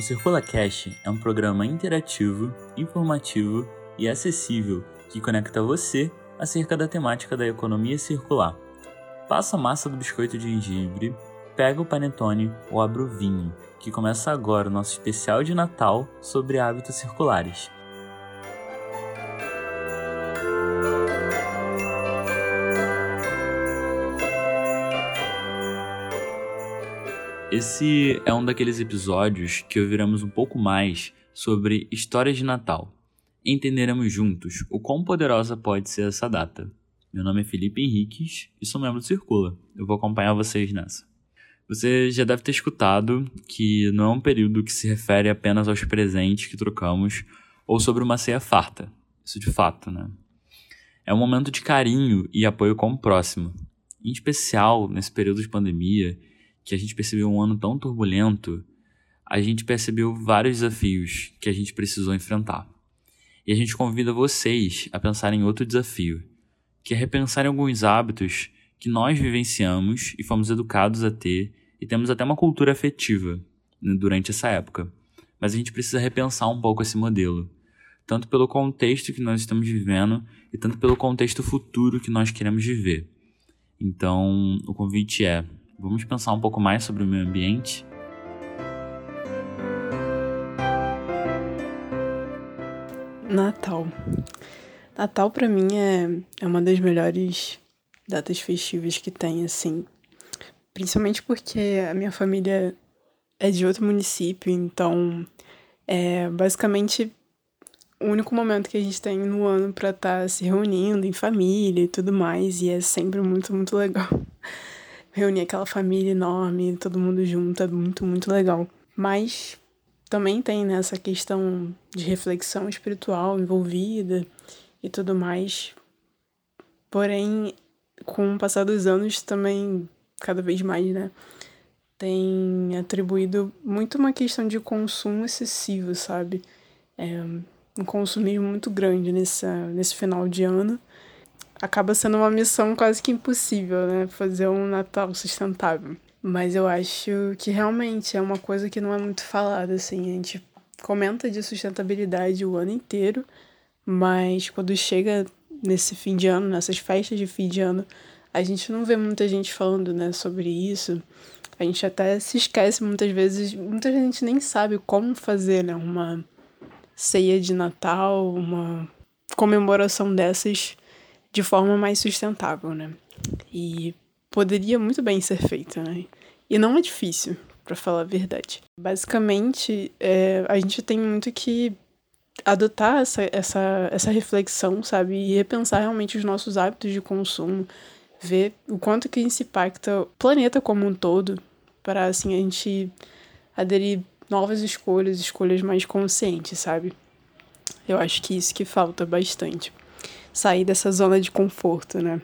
O Circula Cash é um programa interativo, informativo e acessível que conecta você acerca da temática da economia circular. Passa a massa do biscoito de gengibre, pega o panetone ou abra o vinho, que começa agora o nosso especial de Natal sobre hábitos circulares. Esse é um daqueles episódios que ouviremos um pouco mais sobre histórias de Natal. Entenderemos juntos o quão poderosa pode ser essa data. Meu nome é Felipe Henriques e sou membro do Circula. Eu vou acompanhar vocês nessa. Você já deve ter escutado que não é um período que se refere apenas aos presentes que trocamos ou sobre uma ceia farta. Isso de fato, né? É um momento de carinho e apoio com o próximo. Em especial nesse período de pandemia que a gente percebeu um ano tão turbulento, a gente percebeu vários desafios que a gente precisou enfrentar. E a gente convida vocês a pensar em outro desafio, que é repensar em alguns hábitos que nós vivenciamos e fomos educados a ter e temos até uma cultura afetiva né, durante essa época. Mas a gente precisa repensar um pouco esse modelo, tanto pelo contexto que nós estamos vivendo e tanto pelo contexto futuro que nós queremos viver. Então, o convite é Vamos pensar um pouco mais sobre o meio ambiente? Natal. Natal para mim é, é uma das melhores datas festivas que tem, assim. Principalmente porque a minha família é de outro município, então é basicamente o único momento que a gente tem no ano para estar tá se reunindo em família e tudo mais, e é sempre muito, muito legal reunir aquela família enorme, todo mundo junto, é muito, muito legal. Mas também tem né, essa questão de reflexão espiritual envolvida e tudo mais. Porém, com o passar dos anos também, cada vez mais, né? Tem atribuído muito uma questão de consumo excessivo, sabe? É, um consumismo muito grande nessa, nesse final de ano acaba sendo uma missão quase que impossível, né? Fazer um Natal sustentável. Mas eu acho que realmente é uma coisa que não é muito falada, assim. A gente comenta de sustentabilidade o ano inteiro, mas quando chega nesse fim de ano, nessas festas de fim de ano, a gente não vê muita gente falando, né, sobre isso. A gente até se esquece muitas vezes, muita gente nem sabe como fazer, né, uma ceia de Natal, uma comemoração dessas de forma mais sustentável, né? E poderia muito bem ser feita, né? E não é difícil, para falar a verdade. Basicamente, é, a gente tem muito que adotar essa, essa, essa reflexão, sabe? E repensar realmente os nossos hábitos de consumo, ver o quanto que isso impacta o planeta como um todo, para assim a gente aderir novas escolhas, escolhas mais conscientes, sabe? Eu acho que isso que falta bastante sair dessa zona de conforto, né?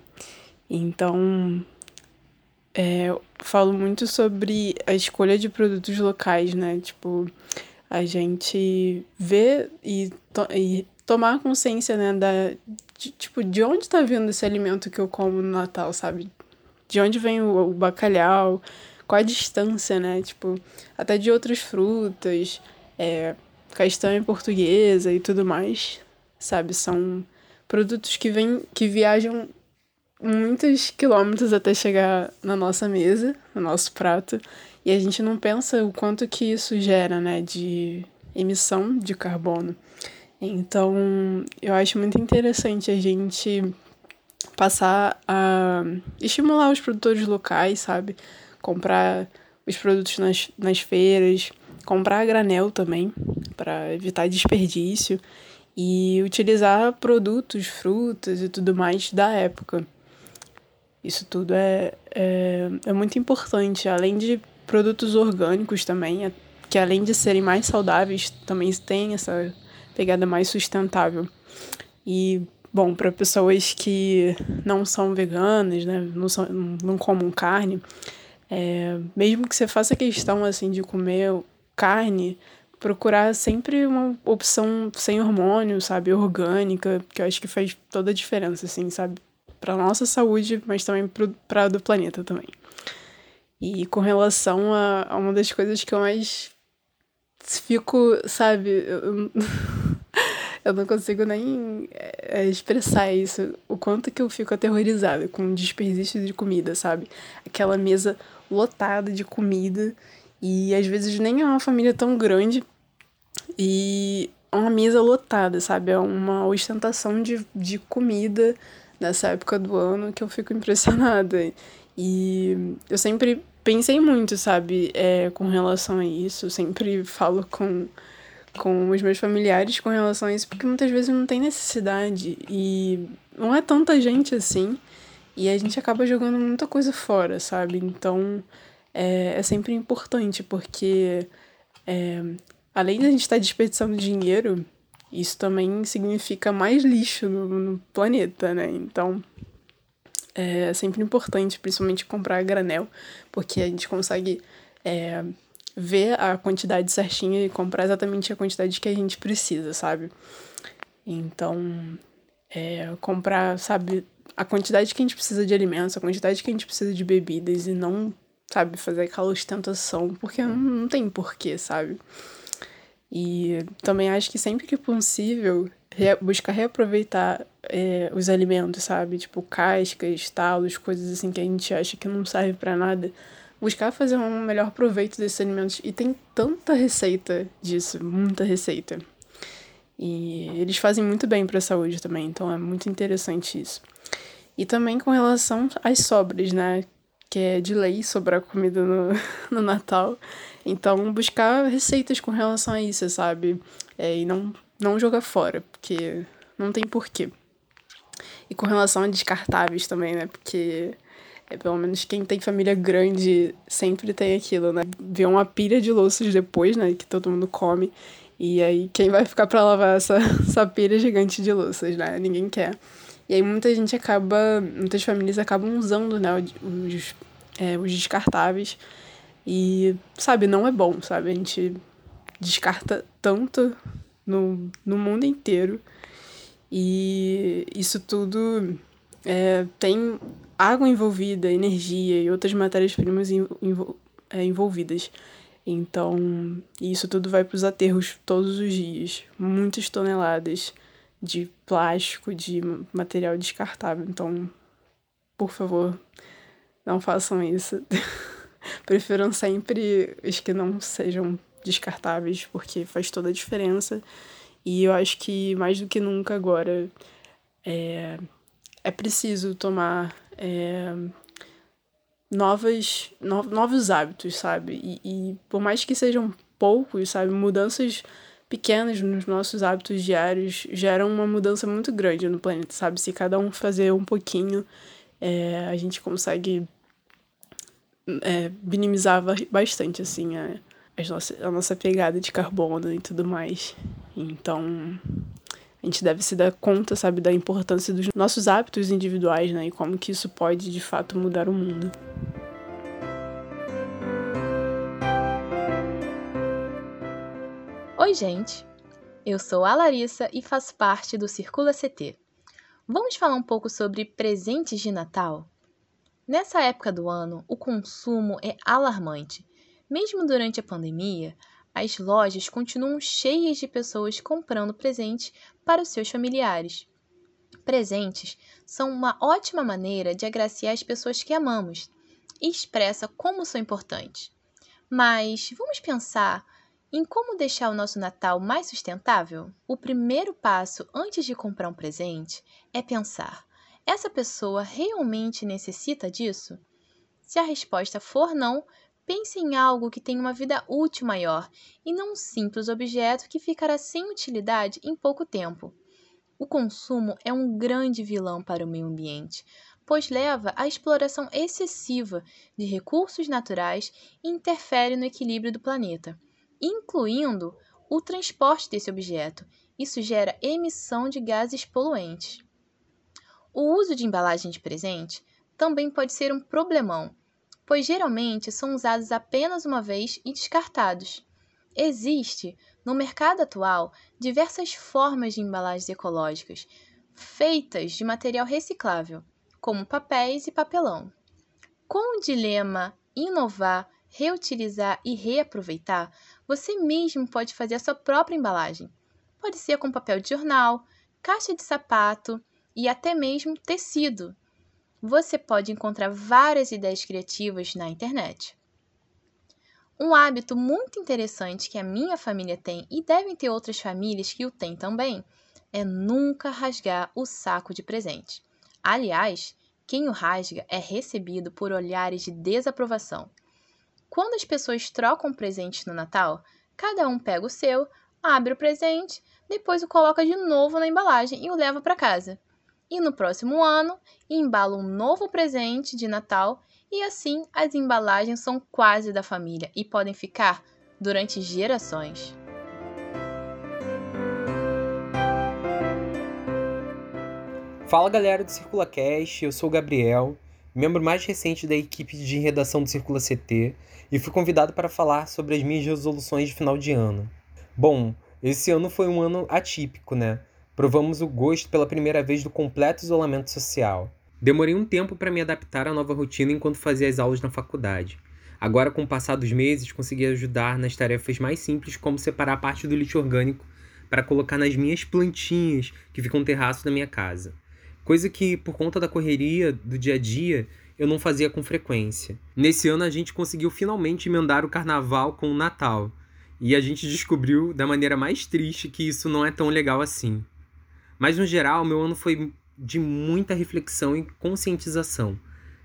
Então, é, eu falo muito sobre a escolha de produtos locais, né? Tipo, a gente ver e, to e tomar consciência, né, da, de, tipo, de onde está vindo esse alimento que eu como no Natal, sabe? De onde vem o, o bacalhau, qual a distância, né? Tipo, até de outras frutas, é, castanha portuguesa e tudo mais, sabe? São produtos que vêm, que viajam muitos quilômetros até chegar na nossa mesa, no nosso prato, e a gente não pensa o quanto que isso gera, né, de emissão de carbono. Então, eu acho muito interessante a gente passar a estimular os produtores locais, sabe? Comprar os produtos nas, nas feiras, comprar a granel também, para evitar desperdício e utilizar produtos, frutas e tudo mais da época. Isso tudo é, é, é muito importante, além de produtos orgânicos também, que além de serem mais saudáveis, também tem essa pegada mais sustentável. E, bom, para pessoas que não são veganas, né, não, são, não comem carne, é, mesmo que você faça questão assim de comer carne, procurar sempre uma opção sem hormônio, sabe, orgânica, que eu acho que faz toda a diferença, assim, sabe, para nossa saúde, mas também para a do planeta também. E com relação a, a, uma das coisas que eu mais fico, sabe, eu, eu não consigo nem é, expressar isso, o quanto que eu fico aterrorizada com desperdício de comida, sabe? Aquela mesa lotada de comida e às vezes nem é uma família tão grande e é uma mesa lotada, sabe? É uma ostentação de, de comida nessa época do ano que eu fico impressionada. E eu sempre pensei muito, sabe, é, com relação a isso. Eu sempre falo com, com os meus familiares com relação a isso, porque muitas vezes não tem necessidade. E não é tanta gente assim. E a gente acaba jogando muita coisa fora, sabe? Então é, é sempre importante, porque é, além de a gente estar desperdiçando dinheiro, isso também significa mais lixo no, no planeta, né? Então é sempre importante, principalmente comprar granel, porque a gente consegue é, ver a quantidade certinha e comprar exatamente a quantidade que a gente precisa, sabe? Então, é, comprar, sabe, a quantidade que a gente precisa de alimentos, a quantidade que a gente precisa de bebidas e não, sabe, fazer aquela ostentação, porque não, não tem porquê, sabe? E também acho que sempre que possível, re buscar reaproveitar é, os alimentos, sabe? Tipo, cascas, talos, coisas assim que a gente acha que não serve para nada. Buscar fazer um melhor proveito desses alimentos. E tem tanta receita disso, muita receita. E eles fazem muito bem para a saúde também, então é muito interessante isso. E também com relação às sobras, né? Que é de lei sobrar comida no, no Natal. Então, buscar receitas com relação a isso, sabe? É, e não, não jogar fora, porque não tem porquê. E com relação a descartáveis também, né? Porque é, pelo menos quem tem família grande sempre tem aquilo, né? Vê uma pilha de louças depois, né? Que todo mundo come. E aí, quem vai ficar para lavar essa, essa pilha gigante de louças, né? Ninguém quer. E aí, muita gente acaba, muitas famílias acabam usando, né? Os, é, os descartáveis e, sabe, não é bom, sabe? A gente descarta tanto no, no mundo inteiro. E isso tudo é, tem água envolvida, energia e outras matérias-primas envol é, envolvidas. Então, isso tudo vai para os aterros todos os dias. Muitas toneladas de plástico, de material descartável. Então, por favor, não façam isso. prefiram sempre os que não sejam descartáveis, porque faz toda a diferença. E eu acho que mais do que nunca agora é, é preciso tomar é, novas, no, novos hábitos, sabe? E, e por mais que sejam poucos, sabe? Mudanças pequenas nos nossos hábitos diários geram uma mudança muito grande no planeta, sabe? Se cada um fazer um pouquinho, é, a gente consegue é, minimizava bastante, assim, a, a, nossa, pegada de carbono e tudo mais. Então, a gente deve se dar conta, sabe, da importância dos nossos hábitos individuais, né? E como que isso pode, de fato, mudar o mundo. Oi, gente! Eu sou a Larissa e faço parte do Circula CT. Vamos falar um pouco sobre presentes de Natal? Nessa época do ano, o consumo é alarmante. Mesmo durante a pandemia, as lojas continuam cheias de pessoas comprando presentes para os seus familiares. Presentes são uma ótima maneira de agraciar as pessoas que amamos e expressa como são importantes. Mas vamos pensar em como deixar o nosso Natal mais sustentável? O primeiro passo antes de comprar um presente é pensar: essa pessoa realmente necessita disso? Se a resposta for não, pense em algo que tenha uma vida útil maior e não um simples objeto que ficará sem utilidade em pouco tempo. O consumo é um grande vilão para o meio ambiente, pois leva à exploração excessiva de recursos naturais e interfere no equilíbrio do planeta, incluindo o transporte desse objeto. Isso gera emissão de gases poluentes. O uso de embalagem de presente também pode ser um problemão, pois geralmente são usados apenas uma vez e descartados. Existe, no mercado atual, diversas formas de embalagens ecológicas, feitas de material reciclável, como papéis e papelão. Com o dilema inovar, reutilizar e reaproveitar, você mesmo pode fazer a sua própria embalagem. Pode ser com papel de jornal, caixa de sapato e até mesmo tecido. Você pode encontrar várias ideias criativas na internet. Um hábito muito interessante que a minha família tem e devem ter outras famílias que o têm também é nunca rasgar o saco de presente. Aliás, quem o rasga é recebido por olhares de desaprovação. Quando as pessoas trocam presentes no Natal, cada um pega o seu, abre o presente, depois o coloca de novo na embalagem e o leva para casa. E no próximo ano, embala um novo presente de Natal e assim as embalagens são quase da família e podem ficar durante gerações. Fala galera do Circula Cast, eu sou o Gabriel, membro mais recente da equipe de redação do Circula CT e fui convidado para falar sobre as minhas resoluções de final de ano. Bom, esse ano foi um ano atípico, né? Provamos o gosto pela primeira vez do completo isolamento social. Demorei um tempo para me adaptar à nova rotina enquanto fazia as aulas na faculdade. Agora, com o passar dos meses, consegui ajudar nas tarefas mais simples, como separar parte do lixo orgânico para colocar nas minhas plantinhas que ficam no terraço da minha casa. Coisa que, por conta da correria do dia a dia, eu não fazia com frequência. Nesse ano a gente conseguiu finalmente emendar o carnaval com o Natal. E a gente descobriu da maneira mais triste que isso não é tão legal assim. Mas no geral, meu ano foi de muita reflexão e conscientização.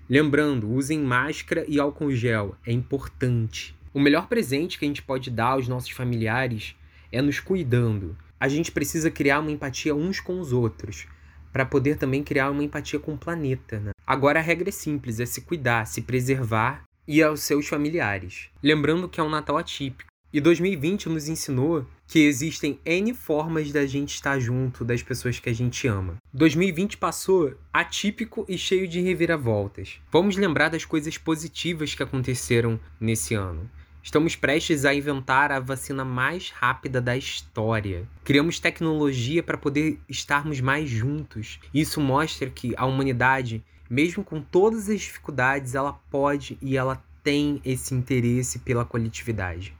Lembrando, usem máscara e álcool gel, é importante. O melhor presente que a gente pode dar aos nossos familiares é nos cuidando. A gente precisa criar uma empatia uns com os outros para poder também criar uma empatia com o planeta. Né? Agora a regra é simples, é se cuidar, se preservar e aos seus familiares. Lembrando que é um Natal atípico. E 2020 nos ensinou que existem N formas da gente estar junto das pessoas que a gente ama. 2020 passou atípico e cheio de reviravoltas. Vamos lembrar das coisas positivas que aconteceram nesse ano. Estamos prestes a inventar a vacina mais rápida da história. Criamos tecnologia para poder estarmos mais juntos. Isso mostra que a humanidade, mesmo com todas as dificuldades, ela pode e ela tem esse interesse pela coletividade.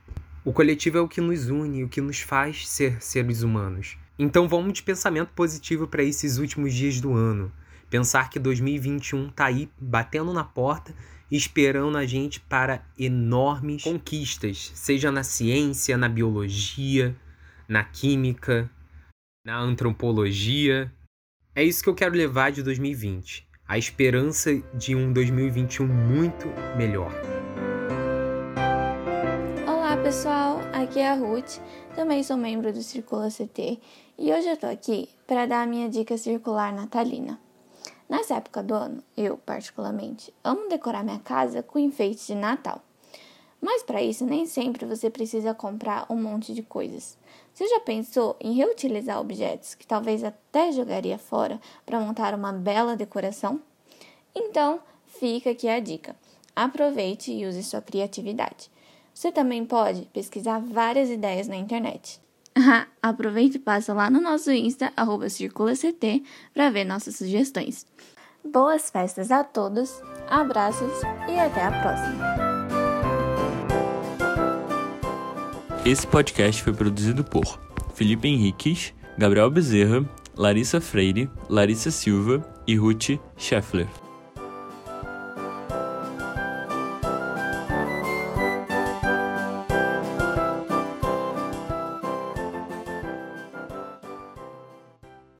O coletivo é o que nos une, o que nos faz ser seres humanos. Então vamos de pensamento positivo para esses últimos dias do ano. Pensar que 2021 está aí batendo na porta esperando a gente para enormes conquistas, seja na ciência, na biologia, na química, na antropologia. É isso que eu quero levar de 2020, a esperança de um 2021 muito melhor. Aqui é a Ruth, também sou membro do Circula CT e hoje eu tô aqui para dar a minha dica circular natalina. Nessa época do ano, eu, particularmente, amo decorar minha casa com enfeites de Natal. Mas para isso, nem sempre você precisa comprar um monte de coisas. Você já pensou em reutilizar objetos que talvez até jogaria fora para montar uma bela decoração? Então, fica aqui a dica. Aproveite e use sua criatividade. Você também pode pesquisar várias ideias na internet. Aproveita e passa lá no nosso Insta, arroba CirculaCT, para ver nossas sugestões. Boas festas a todos, abraços e até a próxima! Esse podcast foi produzido por Felipe Henriques, Gabriel Bezerra, Larissa Freire, Larissa Silva e Ruth Scheffler.